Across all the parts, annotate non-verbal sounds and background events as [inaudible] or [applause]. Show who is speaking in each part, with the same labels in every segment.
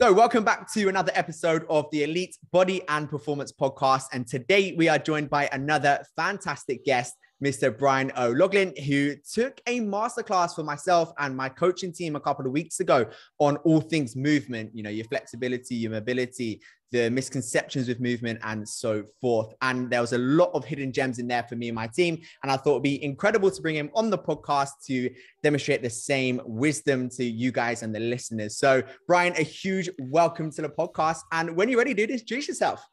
Speaker 1: So, welcome back to another episode of the Elite Body and Performance Podcast. And today we are joined by another fantastic guest, Mr. Brian O'Loughlin, who took a masterclass for myself and my coaching team a couple of weeks ago on all things movement, you know, your flexibility, your mobility, the misconceptions with movement, and so forth. And there was a lot of hidden gems in there for me and my team. And I thought it'd be incredible to bring him on the podcast to demonstrate the same wisdom to you guys and the listeners. So, Brian, a huge welcome to the podcast. And when you're ready, dude, introduce yourself.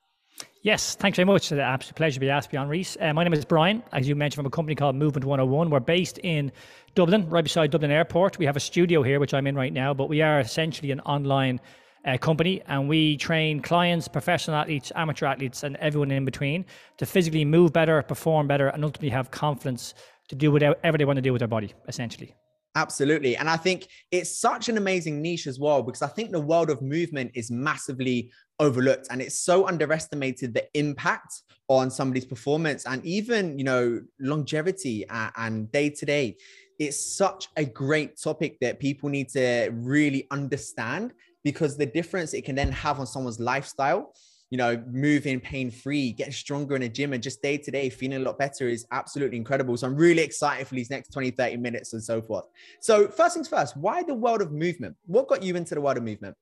Speaker 2: Yes, thanks very much. It's an absolute pleasure to be asked, Beyond Reece. Uh, my name is Brian, as you mentioned, from a company called Movement 101. We're based in Dublin, right beside Dublin Airport. We have a studio here, which I'm in right now, but we are essentially an online uh, company and we train clients, professional athletes, amateur athletes, and everyone in between to physically move better, perform better, and ultimately have confidence to do whatever they want to do with their body, essentially.
Speaker 1: Absolutely. And I think it's such an amazing niche as well, because I think the world of movement is massively overlooked and it's so underestimated the impact on somebody's performance and even, you know, longevity and day to day. It's such a great topic that people need to really understand because the difference it can then have on someone's lifestyle you know, moving pain free, getting stronger in a gym and just day to day feeling a lot better is absolutely incredible. So I'm really excited for these next 20, 30 minutes and so forth. So, first things first, why the world of movement? What got you into the world of movement?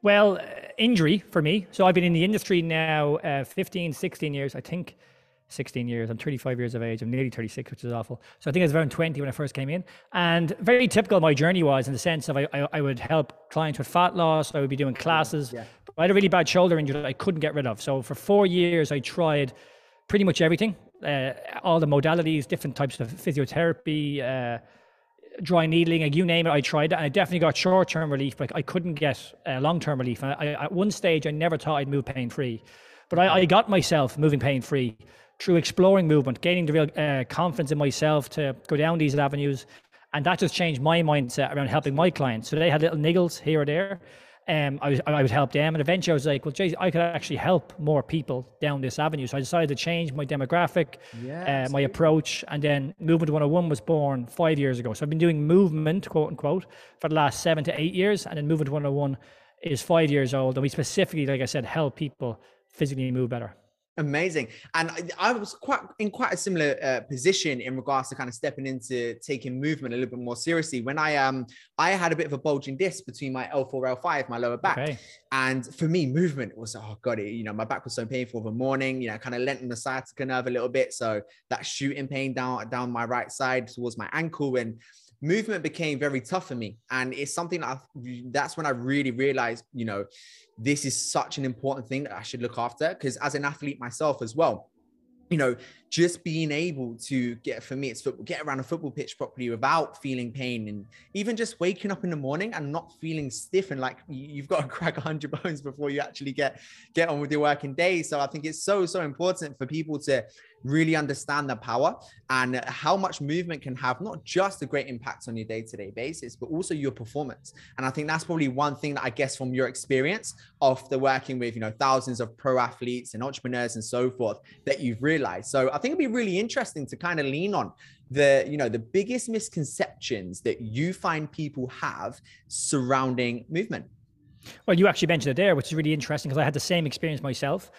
Speaker 2: Well, uh, injury for me. So I've been in the industry now uh, 15, 16 years. I think 16 years. I'm 35 years of age. I'm nearly 36, which is awful. So I think I was around 20 when I first came in. And very typical my journey was in the sense of I, I, I would help clients with fat loss. I would be doing classes. Yeah. I had a really bad shoulder injury that I couldn't get rid of. So for four years, I tried pretty much everything, uh, all the modalities, different types of physiotherapy, uh, dry needling, like you name it, I tried it. And I definitely got short term relief, but I couldn't get uh, long term relief. And I, at one stage, I never thought I'd move pain free. But I, I got myself moving pain free through exploring movement, gaining the real uh, confidence in myself to go down these avenues. And that just changed my mindset around helping my clients. So they had little niggles here or there. Um, I, was, I would help them. And eventually I was like, well, geez, I could actually help more people down this avenue. So I decided to change my demographic, uh, my approach. And then Movement 101 was born five years ago. So I've been doing movement, quote unquote, for the last seven to eight years. And then Movement 101 is five years old. And we specifically, like I said, help people physically move better.
Speaker 1: Amazing. And I, I, was quite in quite a similar uh, position in regards to kind of stepping into taking movement a little bit more seriously. When I um I had a bit of a bulging disc between my L4 L5, my lower back. Okay. And for me, movement was oh god, it, you know, my back was so painful the morning, you know, kind of lengthened the sciatica nerve a little bit. So that shooting pain down down my right side towards my ankle and movement became very tough for me and it's something that I, that's when i really realized you know this is such an important thing that i should look after because as an athlete myself as well you know, just being able to get for me, it's football, get around a football pitch properly without feeling pain, and even just waking up in the morning and not feeling stiff and like you've got to [laughs] crack 100 bones before you actually get get on with your working day. So I think it's so so important for people to really understand the power and how much movement can have not just a great impact on your day-to-day basis but also your performance. And i think that's probably one thing that i guess from your experience of the working with you know thousands of pro athletes and entrepreneurs and so forth that you've realized. So i think it'd be really interesting to kind of lean on the you know the biggest misconceptions that you find people have surrounding movement.
Speaker 2: Well, you actually mentioned it there, which is really interesting because I had the same experience myself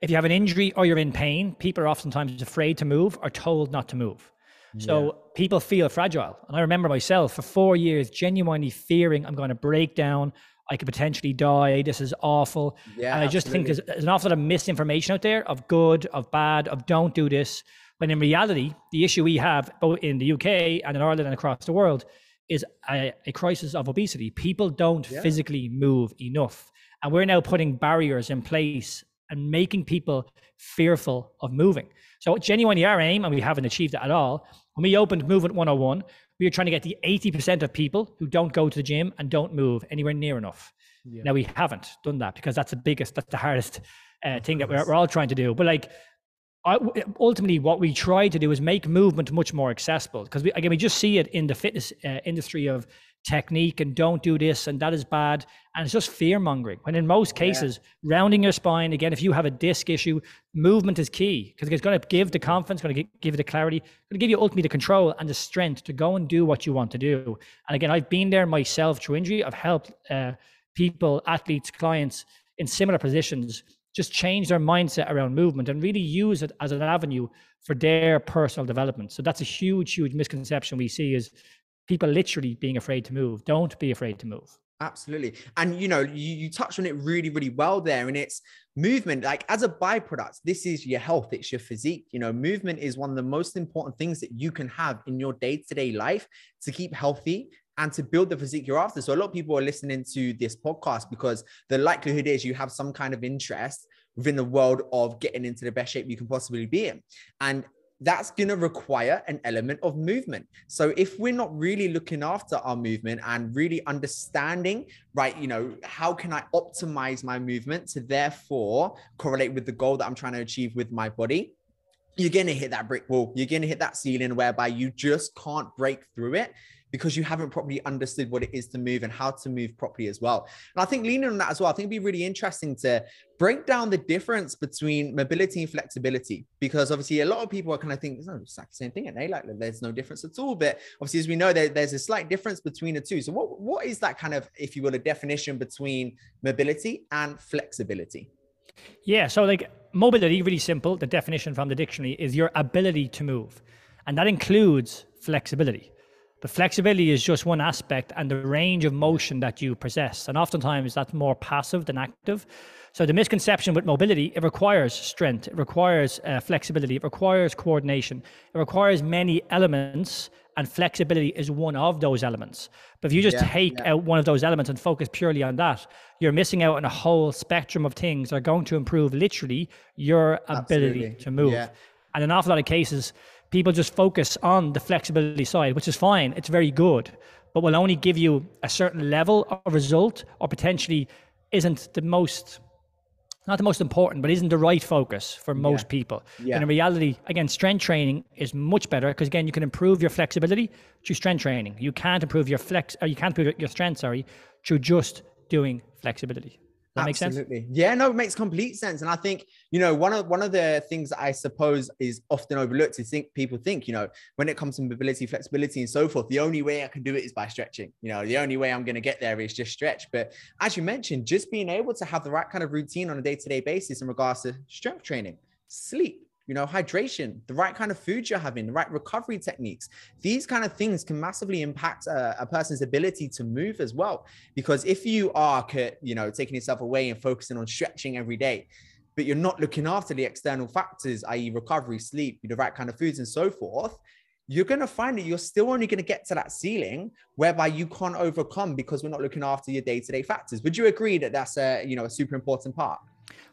Speaker 2: if you have an injury or you're in pain, people are oftentimes afraid to move or told not to move. So yeah. people feel fragile. And I remember myself for four years genuinely fearing I'm going to break down. I could potentially die. This is awful. Yeah, and I just absolutely. think there's, there's, an awful lot of misinformation out there of good, of bad, of don't do this. When in reality, the issue we have both in the UK and in Ireland and across the world is a, a crisis of obesity. People don't yeah. physically move enough. And we're now putting barriers in place and making people fearful of moving. So genuinely our aim, and we haven't achieved it at all, when we opened Movement 101, we were trying to get the 80% of people who don't go to the gym and don't move anywhere near enough. Yeah. Now we haven't done that because that's the biggest, that's the hardest uh, thing that we're, we're all trying to do. But like I, ultimately, what we try to do is make movement much more accessible because we, again, we just see it in the fitness uh, industry of technique and don't do this and that is bad and it's just fear mongering when in most cases yeah. rounding your spine again if you have a disc issue movement is key because it's going to give the confidence going to give you the clarity going to give you ultimately the control and the strength to go and do what you want to do and again i've been there myself through injury i've helped uh, people, athletes, clients in similar positions just change their mindset around movement and really use it as an avenue for their personal development. So that's a huge, huge misconception we see is people literally being afraid to move. Don't be afraid to move.
Speaker 1: Absolutely. And you know, you, you touched on it really, really well there. And it's movement, like as a byproduct, this is your health, it's your physique. You know, movement is one of the most important things that you can have in your day-to-day life to keep healthy and to build the physique you're after. So a lot of people are listening to this podcast because the likelihood is you have some kind of interest within the world of getting into the best shape you can possibly be in. And that's going to require an element of movement. So if we're not really looking after our movement and really understanding, right, you know, how can I optimize my movement to therefore correlate with the goal that I'm trying to achieve with my body? You're going to hit that brick wall. You're going to hit that ceiling whereby you just can't break through it because you haven't properly understood what it is to move and how to move properly as well. And I think leaning on that as well, I think it'd be really interesting to break down the difference between mobility and flexibility because obviously a lot of people are kind of think it's, like the same thing and they like there's no difference at all. But obviously, as we know, there, there's a slight difference between the two. So what what is that kind of, if you will, a definition between mobility and flexibility?
Speaker 2: Yeah, so like mobility, really simple. The definition from the dictionary is your ability to move, and that includes flexibility. But flexibility is just one aspect and the range of motion that you possess. And oftentimes that's more passive than active. So the misconception with mobility, it requires strength, it requires uh, flexibility, it requires coordination, it requires many elements, and flexibility is one of those elements. But if you just yeah, take yeah. out one of those elements and focus purely on that, you're missing out on a whole spectrum of things that are going to improve literally your ability Absolutely. to move. Yeah. And in an awful lot of cases, people just focus on the flexibility side, which is fine. It's very good, but will only give you a certain level of result or potentially isn't the most not the most important, but isn't the right focus for most yeah. people. Yeah. And in reality, again, strength training is much better because again, you can improve your flexibility through strength training. You can't improve your flex, or you can't improve your strength, sorry, through just doing flexibility. That Absolutely.
Speaker 1: Yeah, no, it makes complete sense. And I think, you know, one of one of the things I suppose is often overlooked is think people think, you know, when it comes to mobility, flexibility, and so forth, the only way I can do it is by stretching. You know, the only way I'm going to get there is just stretch. But as you mentioned, just being able to have the right kind of routine on a day-to-day basis in regards to strength training, sleep, you know, hydration, the right kind of food you're having, the right recovery techniques. These kind of things can massively impact a, a, person's ability to move as well. Because if you are, you know, taking yourself away and focusing on stretching every day, but you're not looking after the external factors, i.e., recovery, sleep, the right kind of foods, and so forth, you're going to find that you're still only going to get to that ceiling whereby you can't overcome because we're not looking after your day-to-day factors. Would you agree that that's a, you know, a super important part?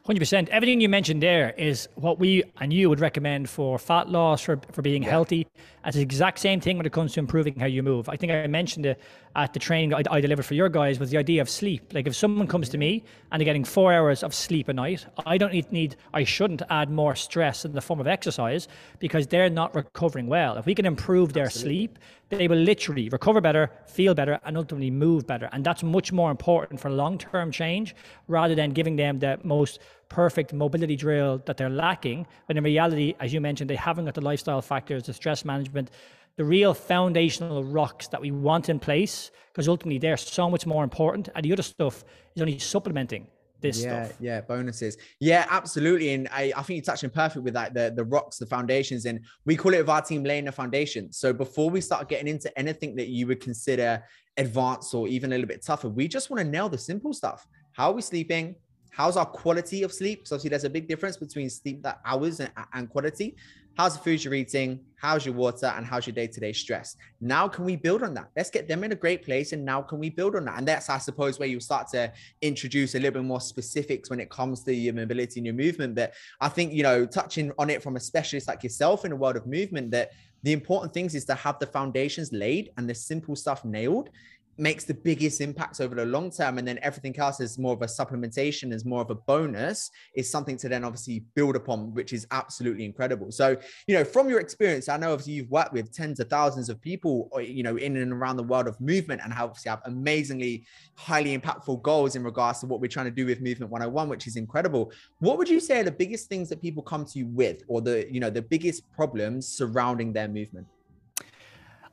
Speaker 2: 100%. Everything you mentioned there is what we and you would recommend for fat loss, for, for being yeah. healthy. It's the exact same thing when it comes to improving how you move. I think I mentioned it at the training I, I delivered for your guys was the idea of sleep. Like if someone comes to me and they're getting four hours of sleep a night, I don't need, need I shouldn't add more stress in the form of exercise because they're not recovering well. If we can improve their Absolutely. sleep, they will literally recover better, feel better, and ultimately move better. And that's much more important for long term change rather than giving them the most perfect mobility drill that they're lacking. But in reality, as you mentioned, they haven't got the lifestyle factors, the stress management, the real foundational rocks that we want in place, because ultimately they're so much more important. And the other stuff is only supplementing this
Speaker 1: yeah,
Speaker 2: stuff.
Speaker 1: Yeah, bonuses. Yeah, absolutely. And I, I think you're touching perfect with that, the, the rocks, the foundations. And we call it with our team laying the foundation. So before we start getting into anything that you would consider advanced or even a little bit tougher, we just want to nail the simple stuff. How are we sleeping? How's our quality of sleep? So obviously there's a big difference between sleep that hours and, and quality. How's the food you're eating? How's your water? And how's your day-to-day stress? Now can we build on that? Let's get them in a great place. And now can we build on that? And that's, I suppose, where you start to introduce a little bit more specifics when it comes to your mobility and your movement. But I think, you know, touching on it from a specialist like yourself in the world of movement, that the important things is to have the foundations laid and the simple stuff nailed makes the biggest impacts over the long term and then everything else is more of a supplementation is more of a bonus is something to then obviously build upon which is absolutely incredible. So you know from your experience i know obviously you've worked with tens of thousands of people uh, you know in and around the world of movement and obviously have amazingly highly impactful goals in regards to what we're trying to do with movement 101 which is incredible. What would you say are the biggest things that people come to you with or the you know the biggest problems surrounding their movement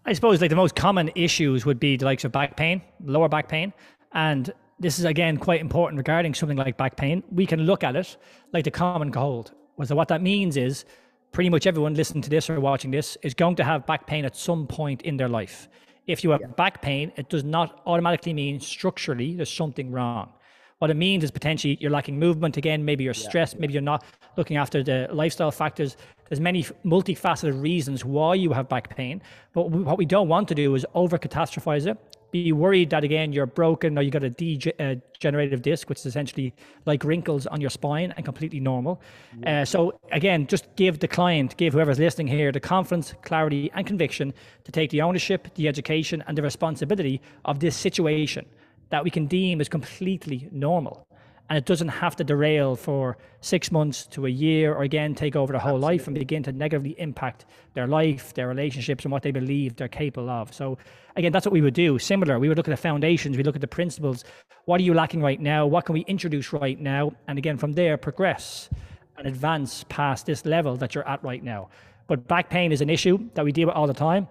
Speaker 2: I suppose like the most common issues would be the likes of back pain, lower back pain, and this is again quite important regarding something like back pain. We can look at it like the common cold. So what that means is pretty much everyone listening to this or watching this is going to have back pain at some point in their life. If you have yeah. back pain, it does not automatically mean structurally there's something wrong. What it means is potentially you're lacking movement again, maybe you're stressed, yeah. maybe you're not looking after the lifestyle factors. There's many multifaceted reasons why you have back pain. But what we don't want to do is over catastrophize it be worried that again you're broken or you've got a degenerative uh, disc, which is essentially like wrinkles on your spine and completely normal. Uh, so again, just give the client, give whoever's listening here, the confidence, clarity, and conviction to take the ownership, the education, and the responsibility of this situation that we can deem as completely normal and it doesn't have to derail for six months to a year or again take over the whole Absolutely. life and begin to negatively impact their life, their relationships, and what they believe they're capable of. So, again, that's what we would do. Similar, we would look at the foundations, we look at the principles. What are you lacking right now? What can we introduce right now? And again, from there, progress and advance past this level that you're at right now. But back pain is an issue that we deal with all the time.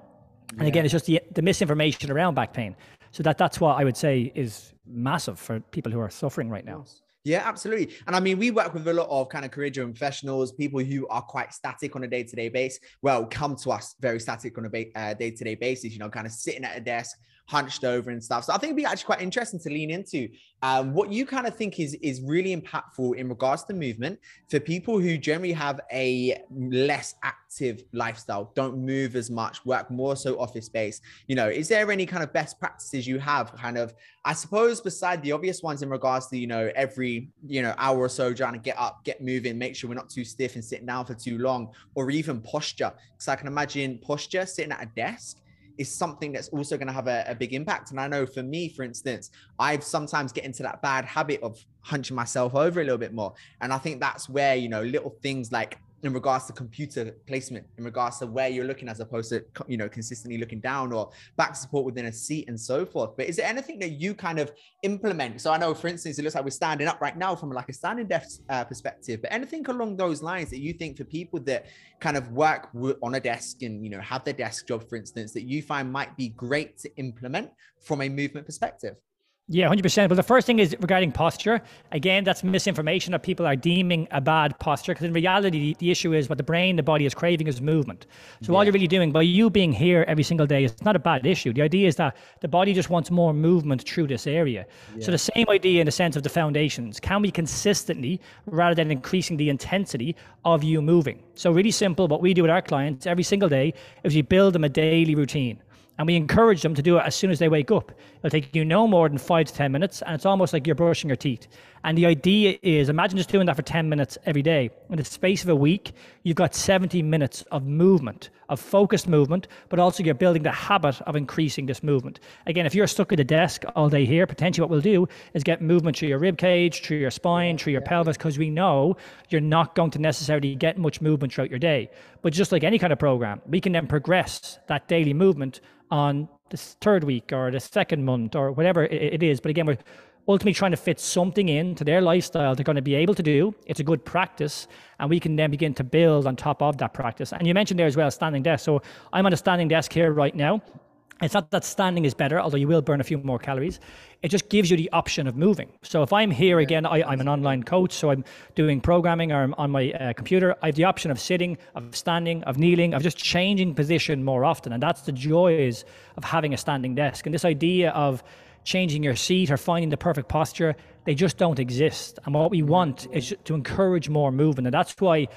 Speaker 2: And yeah. again, it's just the, the misinformation around back pain. So that that's what I would say is massive for people who are suffering right now.
Speaker 1: Yeah, absolutely. And I mean, we work with a lot of kind of career driven professionals, people who are quite static on a day to day basis. Well, come to us very static on a day to day basis, you know, kind of sitting at a desk, hunched over and stuff. So I think it'd be actually quite interesting to lean into um, what you kind of think is is really impactful in regards to movement for people who generally have a less active lifestyle, don't move as much, work more so office space. You know, is there any kind of best practices you have? Kind of, I suppose, beside the obvious ones in regards to you know every you know hour or so trying to get up, get moving, make sure we're not too stiff and sitting down for too long, or even posture. Because I can imagine posture sitting at a desk is something that's also going to have a, a, big impact. And I know for me, for instance, I've sometimes get into that bad habit of hunching myself over a little bit more. And I think that's where, you know, little things like in regards to computer placement, in regards to where you're looking as opposed to you know consistently looking down or back support within a seat and so forth. But is there anything that you kind of implement? So I know, for instance, it looks like we're standing up right now from like a standing desk uh, perspective. But anything along those lines that you think for people that kind of work on a desk and you know have their desk job, for instance, that you find might be great to implement from a movement perspective?
Speaker 2: Yeah, 100%. But the first thing is regarding posture. Again, that's misinformation that people are deeming a bad posture because in reality, the issue is what the brain, the body is craving is movement. So, yeah. all you're really doing by you being here every single day is not a bad issue. The idea is that the body just wants more movement through this area. Yeah. So, the same idea in the sense of the foundations can we consistently, rather than increasing the intensity of you moving? So, really simple, what we do with our clients every single day is we build them a daily routine and we encourage them to do it as soon as they wake up. It'll take you no more than five to 10 minutes, and it's almost like you're brushing your teeth. And the idea is imagine just doing that for 10 minutes every day. In the space of a week, you've got 70 minutes of movement, of focused movement, but also you're building the habit of increasing this movement. Again, if you're stuck at the desk all day here, potentially what we'll do is get movement through your rib cage, through your spine, through your pelvis, because we know you're not going to necessarily get much movement throughout your day. But just like any kind of program, we can then progress that daily movement on the third week or the second month or whatever it is. But again, we're ultimately trying to fit something into their lifestyle they're going to be able to do. It's a good practice, and we can then begin to build on top of that practice. And you mentioned there as well standing desk. So I'm on a standing desk here right now. It's not that standing is better, although you will burn a few more calories. It just gives you the option of moving. So if I'm here again, I, am an online coach, so I'm doing programming or I'm on my uh, computer. I have the option of sitting, of standing, of kneeling, of just changing position more often. And that's the joys of having a standing desk. And this idea of changing your seat or finding the perfect posture, they just don't exist. And what we want is to encourage more movement. And that's why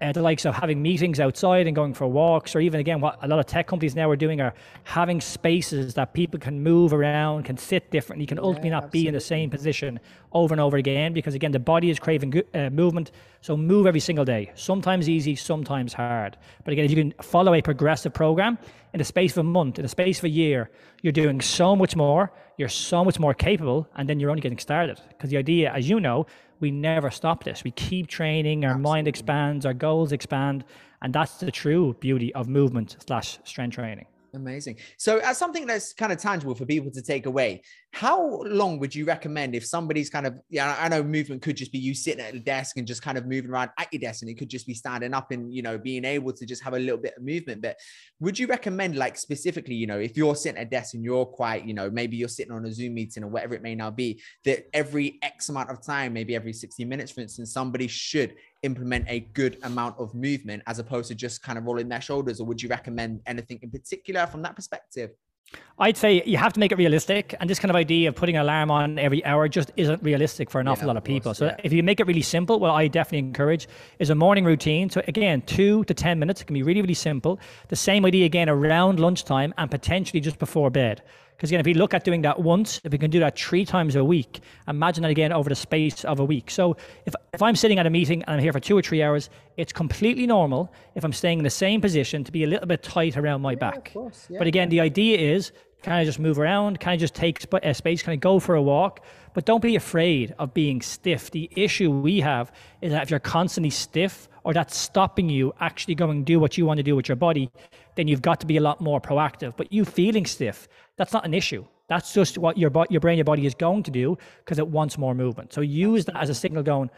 Speaker 2: uh, the likes of having meetings outside and going for walks, or even again, what a lot of tech companies now are doing are having spaces that people can move around, can sit differently, can ultimately yeah, not absolutely. be in the same position over and over again. Because again, the body is craving uh, movement, so move every single day. Sometimes easy, sometimes hard. But again, if you can follow a progressive program in the space of a month, in the space of a year, you're doing so much more. You're so much more capable, and then you're only getting started. Because the idea, as you know, we never stop this. We keep training, our Absolutely. mind expands, our goals expand, and that's the true beauty of movement slash strength training.
Speaker 1: Amazing. So, as something that's kind of tangible for people to take away, how long would you recommend if somebody's kind of, yeah, I know movement could just be you sitting at a desk and just kind of moving around at your desk, and it could just be standing up and, you know, being able to just have a little bit of movement. But would you recommend, like, specifically, you know, if you're sitting at a desk and you're quite, you know, maybe you're sitting on a Zoom meeting or whatever it may now be, that every X amount of time, maybe every 60 minutes, for instance, somebody should implement a good amount of movement as opposed to just kind of rolling their shoulders? Or would you recommend anything in particular from that perspective?
Speaker 2: I'd say you have to make it realistic, and this kind of idea of putting an alarm on every hour just isn't realistic for an yeah, awful lot of, people. Course, so yeah. if you make it really simple, what I definitely encourage is a morning routine. So again, two to ten minutes. It can be really, really simple. The same idea again around lunchtime and potentially just before bed. Because again, if we look at doing that once, if we can do that three times a week, imagine that again over the space of a week. So if, if I'm sitting at a meeting and I'm here for two or three hours, it's completely normal if I'm staying in the same position to be a little bit tight around my yeah, back. Course, yeah. But again, the idea is kind of just move around, kind of just take sp- uh, space, kind of go for a walk, but don't be afraid of being stiff. The issue we have is that if you're constantly stiff or that's stopping you actually going do what you want to do with your body, then you've got to be a lot more proactive. But you feeling stiff, that's not an issue. That's just what your, your brain, your body is going to do because it wants more movement. So use that as a signal going,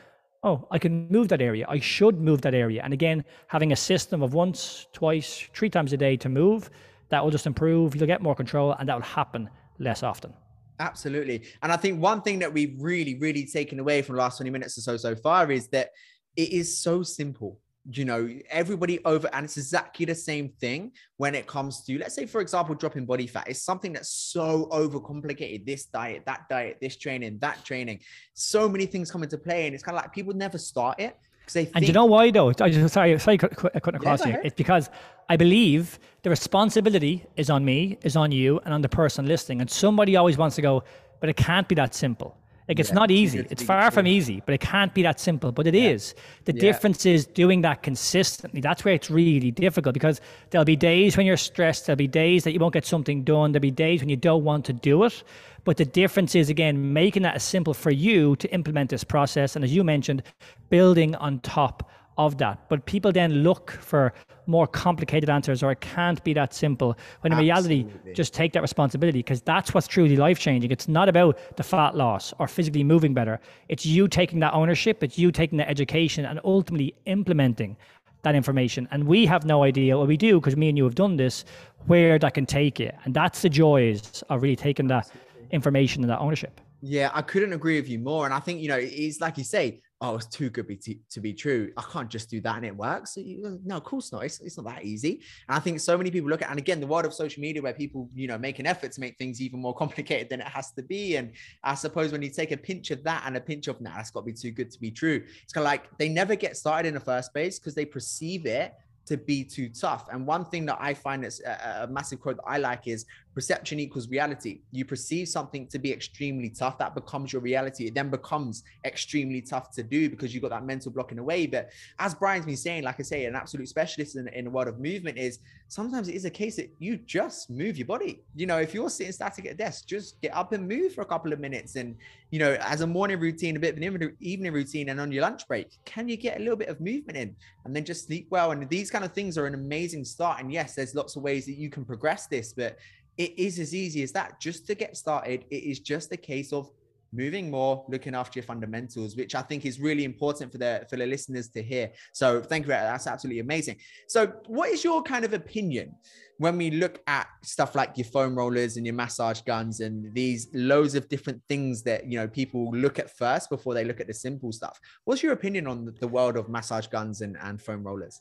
Speaker 2: oh, I can move that area. I should move that area. And again, having a system of once, twice, three times a day to move, that will just improve. You'll get more control and that will happen less often.
Speaker 1: Absolutely. And I think one thing that we've really, really taken away from the last 20 minutes or so so far is that it is so simple you know everybody over and it's exactly the same thing when it comes to let's say for example dropping body fat. It's something that's so overcomplicated this diet that diet this training that training. So many things come into play and it's kind of like people never start it because they think-
Speaker 2: and you know why though? I just sorry sorry I couldn't across yeah, you. it's because I believe the responsibility is on me is on you and on the person listening. And somebody always wants to go but it can't be that simple like it's yeah, not easy. It's far from easy, but it can't be that simple. But it yeah. is. The yeah. difference is doing that consistently. That's where it's really difficult because there'll be days when you're stressed. There'll be days that you won't get something done. There'll be days when you don't want to do it. But the difference is again making that as simple for you to implement this process. And as you mentioned, building on top of that. But people then look for more complicated answers or it can't be that simple. When in Absolutely. reality, just take that responsibility because that's what's truly life changing. It's not about the fat loss or physically moving better. It's you taking that ownership, it's you taking the education and ultimately implementing that information. And we have no idea what we do because me and you have done this, where that can take you. And that's the joys of really taking that information and that ownership.
Speaker 1: Yeah, I couldn't agree with you more. And I think, you know, it's like you say, oh, it's too good be t- to be true. I can't just do that and it works. No, of course not. It's, it's not that easy. And I think so many people look at, and again, the world of social media where people, you know, make an effort to make things even more [laughs] complicated than it has to be. And I suppose when you take a pinch of that and a pinch of, nah, that's got to be too good to be true. It's kind of like they never get started in the first place because they perceive it to be too tough. And one thing that I find that's a, a, massive quote that I like is perception equals reality. You perceive something to be extremely tough, that becomes your reality. It then becomes extremely tough to do because you've got that mental block in the way. But as Brian's been saying, like I say, an absolute specialist in, in the world of movement is sometimes it is a case that you just move your body. You know, if you're sitting static at a desk, just get up and move for a couple of minutes. And, you know, as a morning routine, a bit of an evening routine, and on your lunch break, can you get a little bit of movement in and then just sleep well? And these kind of things are an amazing start. And yes, there's lots of ways that you can progress this, but it is as easy as that. Just to get started, it is just a case of moving more, looking after your fundamentals, which I think is really important for the for the listeners to hear. So thank you. That's absolutely amazing. So, what is your kind of opinion when we look at stuff like your foam rollers and your massage guns and these loads of different things that you know people look at first before they look at the simple stuff? What's your opinion on the world of massage guns and, and foam rollers?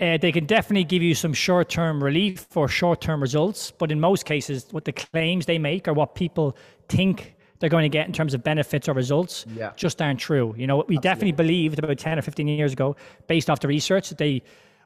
Speaker 2: Uh, they can definitely give you some short-term relief or short-term results, but in most cases, what the claims they make or what people think they're going to get in terms of benefits or results yeah. just aren't true. You know, we Absolutely. definitely believed about 10 or 15 years ago, based off the research, that they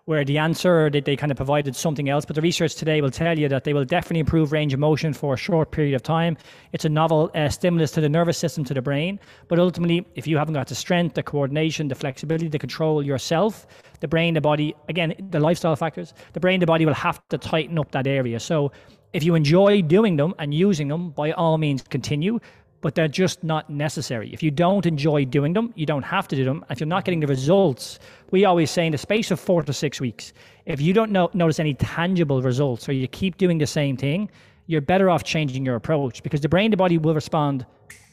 Speaker 2: where the answer that they kind of provided something else. But the research today will tell you that they will definitely improve range of motion for a short period of time. It's a novel uh, stimulus to the nervous system, to the brain. But ultimately, if you haven't got the strength, the coordination, the flexibility the control yourself, the brain, the body, again, the lifestyle factors, the brain, the body will have to tighten up that area. So if you enjoy doing them and using them, by all means, continue but they're just not necessary. If you don't enjoy doing them, you don't have to do them. If you're not getting the results, we always say in the space of four to six weeks, if you don't notice any tangible results or you keep doing the same thing, you're better off changing your approach because the brain, the body will respond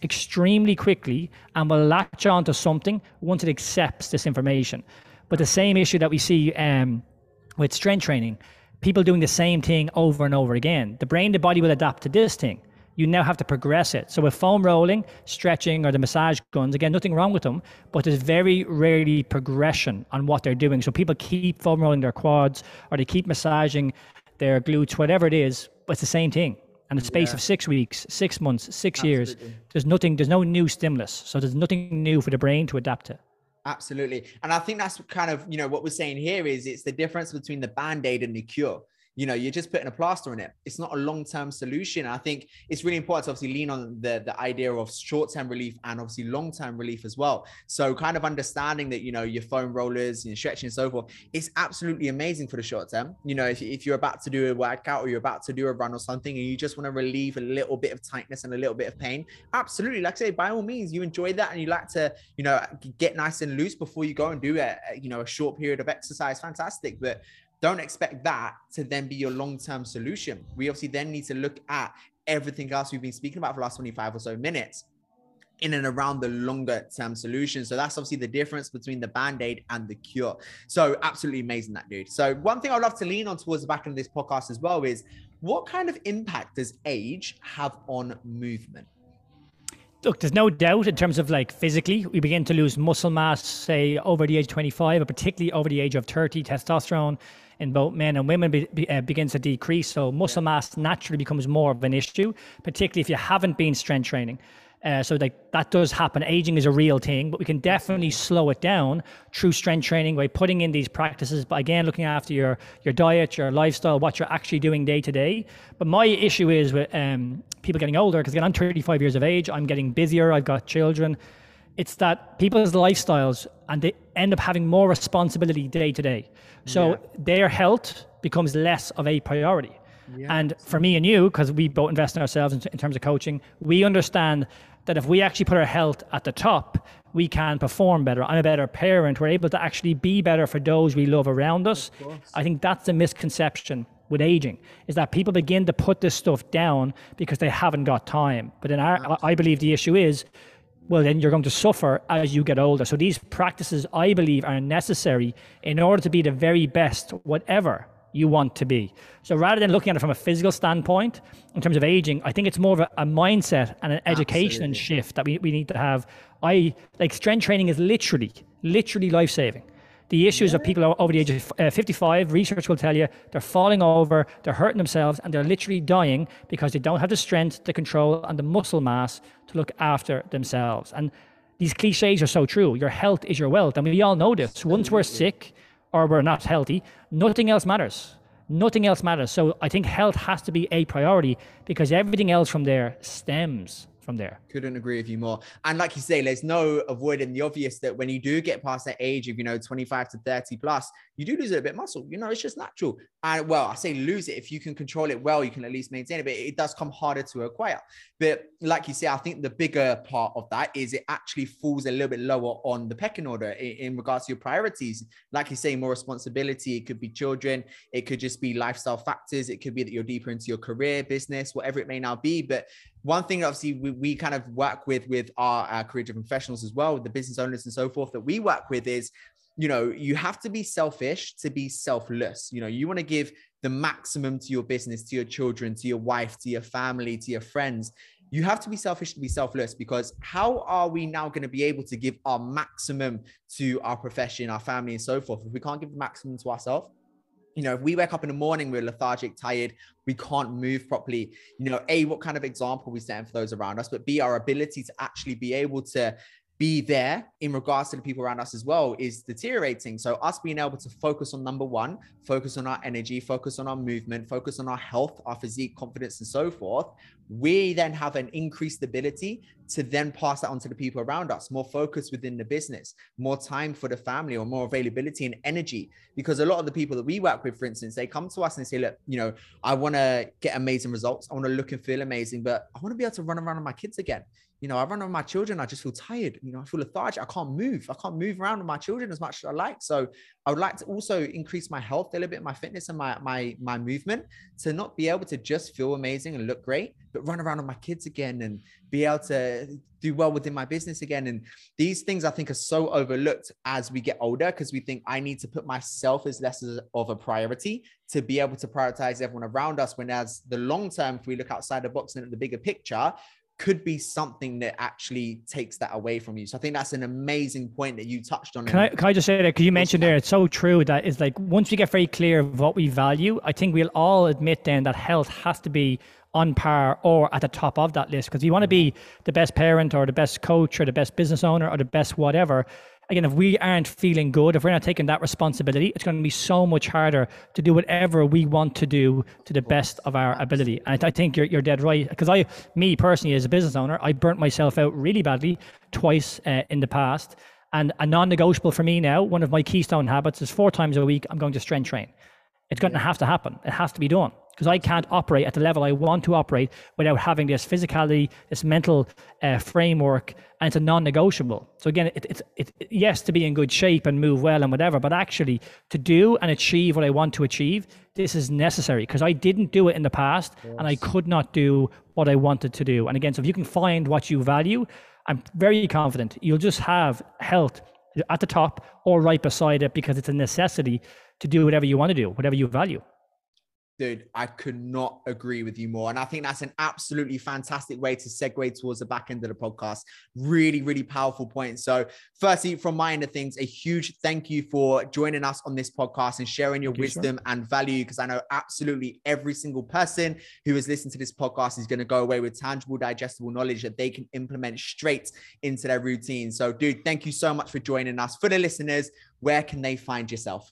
Speaker 2: extremely quickly and will latch on to something once it accepts this information. But the same issue that we see um, with strength training, people doing the same thing over and over again, the brain, the body will adapt to this thing you now have to progress it. So with foam rolling, stretching, or the massage guns, again, nothing wrong with them, but there's very rarely progression on what they're doing. So people keep foam rolling their quads or they keep massaging their glutes, whatever it is, but it's the same thing. And the space yeah. of six weeks, six months, six Absolutely. years, there's nothing, there's no new stimulus. So there's nothing new for the brain to adapt to.
Speaker 1: Absolutely. And I think that's kind of, you know, what we're saying here is it's the difference between the band-aid and the cure you know you're just putting a plaster on it. It's not a long-term solution. I think it's really important to obviously lean on the the idea of short-term relief and obviously long-term relief as well. So kind of understanding that you know your foam rollers and stretching and so forth is absolutely amazing for the short term. You know if, if you're about to do a workout or you're about to do a run or something and you just want to relieve a little bit of tightness and a little bit of pain absolutely like I say by all means you enjoy that and you like to you know get nice and loose before you go and do a you know a short period of exercise fantastic. But don't expect that to then be your long-term solution. We obviously then need to look at everything else we've been speaking about for the last 25 or so minutes in and around the longer term solution. So that's obviously the difference between the band-aid and the cure. So absolutely amazing that dude. So one thing I'd love to lean on towards the back end of this podcast as well is what kind of impact does age have on movement?
Speaker 2: Look, there's no doubt in terms of like physically, we begin to lose muscle mass, say over the age of 25, or particularly over the age of 30, testosterone in both men and women be, be, uh, begins to decrease. So muscle mass naturally becomes more of an issue, particularly if you haven't been strength training. Uh, so like that does happen. Aging is a real thing, but we can definitely slow it down through strength training by putting in these practices. But again, looking after your your diet, your lifestyle, what you're actually doing day to day. But my issue is with um, people getting older because again, I'm 35 years of age. I'm getting busier. I've got children. It's that people's lifestyles and they end up having more responsibility day to day. So yeah. their health becomes less of a priority. And for me and you, because we both invest in ourselves in, in, terms of coaching, we understand that if we actually put our health at the top, we can perform better. I'm a better parent. We're able to actually be better for those we love around us. I think that's a misconception with aging is that people begin to put this stuff down because they haven't got time. But in our, I believe the issue is well, then you're going to suffer as you get older. So these practices, I believe, are necessary in order to be the very best, whatever you want to be. So rather than looking at it from a physical standpoint, in terms of aging, I think it's more of a, a mindset and an education Absolutely. shift that we, we need to have. I like strength training is literally, literally life saving. The issues of people over the age of uh, 55, research will tell you they're falling over, they're hurting themselves, and they're literally dying because they don't have the strength, the control, and the muscle mass to look after themselves. And these cliches are so true. Your health is your wealth. And we all know this. Once we're sick or we're not healthy, nothing else matters. Nothing else matters. So I think health has to be a priority because everything else from there stems from there.
Speaker 1: Couldn't agree with you more. And like you say, there's no avoiding the obvious that when you do get past that age of, you know, 25 to 30 plus, you do lose a bit of muscle. You know, it's just natural. And well, I say lose it. If you can control it well, you can at least maintain it, but it does come harder to acquire. But like you say, I think the bigger part of that is it actually falls a little bit lower on the pecking order in, in regards to your priorities. Like you say, more responsibility. It could be children. It could just be lifestyle factors. It could be that you're deeper into your career, business, whatever it may now be. But one thing obviously we, we kind of work with with our, our career professionals as well the business owners and so forth that we work with is you know you have to be selfish to be selfless. You know you want to give the maximum to your business to your children to your wife to your family to your friends. You have to be selfish to be selfless because how are we now going to be able to give our maximum to our profession our family and so forth if we can't give the maximum to ourselves you know, if we wake up in the morning, we're lethargic, tired, we can't move properly, you know, A, what kind of example we set for those around us, but B, our ability to actually be able to be there in regards to the people around us as well is deteriorating. So us being able to focus on number one, focus on our energy, focus on our movement, focus on our health, our physique, confidence, and so forth, we then have an increased ability to then pass that on to the people around us, more focus within the business, more time for the family or more availability and energy. Because a lot of the people that we work with, for instance, they come to us and say, look, you know, I want to get amazing results. I want to look and feel amazing, but I want to be able to run around with my kids again you know, I run with my children, I just feel tired. You know, I feel lethargic. I can't move. I can't move around with my children as much as I like. So I would like to also increase my health a little bit, my fitness and my my my movement to not be able to just feel amazing and look great, but run around with my kids again and be able to do well within my business again. And these things I think are so overlooked as we get older because we think I need to put myself as less of a priority to be able to prioritize everyone around us. When as the long term, if we look outside the box and at the bigger picture, could be something that actually takes that away from you. So I think that's an amazing point that you touched on.
Speaker 2: Can I, can I just say that? Because you mentioned there, it's so true that it's like once we get very clear of what we value, I think we'll all admit then that health has to be on par or at the top of that list because you want to be the best parent or the best coach or the best business owner or the best whatever again, if we aren't feeling good, if we're not taking that responsibility, it's going to be so much harder to do whatever we want to do to the best of our ability. And I think you're, you're dead right. Because I, me personally, as a business owner, I burnt myself out really badly twice uh, in the past. And a non negotiable for me now, one of my keystone habits is four times a week, I'm going to strength train. It's going to have to happen. It has to be done because I can't operate at the level I want to operate without having this physicality, this mental uh, framework, and it's a non-negotiable. So again, it, it's it, yes to be in good shape and move well and whatever, but actually to do and achieve what I want to achieve, this is necessary because I didn't do it in the past yes. and I could not do what I wanted to do. And again, so if you can find what you value, I'm very confident you'll just have health at the top or right beside it because it's a necessity to do whatever you want to do, whatever you value.
Speaker 1: Dude, I could not agree with you more. And I think that's an absolutely fantastic way to segue towards the back end of the podcast. Really, really powerful point. So, firstly, from my end of things, a huge thank you for joining us on this podcast and sharing your wisdom and value. Because I know absolutely every single person who has listened to this podcast is going to go away with tangible, digestible knowledge that they can implement straight into their routine. So, dude, thank you so much for joining us. For the listeners, where can they find yourself?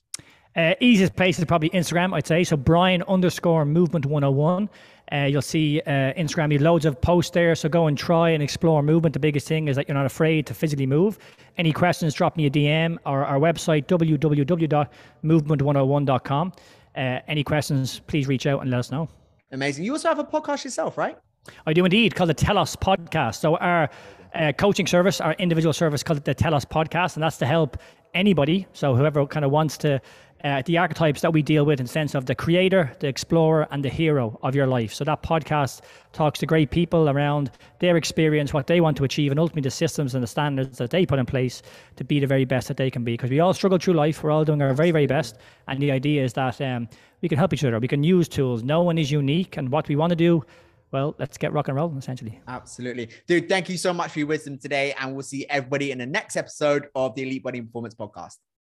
Speaker 2: Uh, easiest place is probably Instagram, I'd say. So Brian underscore movement 101. Uh, you'll see uh, Instagram, you loads of posts there. So go and try and explore movement. The biggest thing is that you're not afraid to physically move. Any questions, drop me a DM or our website, www.movement101.com. Uh, any questions, please reach out and let us know.
Speaker 1: Amazing. You also have a podcast yourself, right?
Speaker 2: I do indeed, called the Telos Podcast. So our uh, coaching service, our individual service called the Telos Podcast, and that's to help anybody. So whoever kind of wants to uh, the archetypes that we deal with in sense of the creator, the explorer, and the hero of your life. So that podcast talks to great people around their experience, what they want to achieve, and ultimately the systems and the standards that they put in place to be the very best that they can be. Because we all struggle through life, we're all doing our very, very best, and the idea is that um, we can help each other. We can use tools. No one is unique, and what we want to do well, let's get rock and roll essentially.
Speaker 1: Absolutely. Dude, thank you so much for your wisdom today. And we'll see everybody in the next episode of the Elite Body Performance Podcast.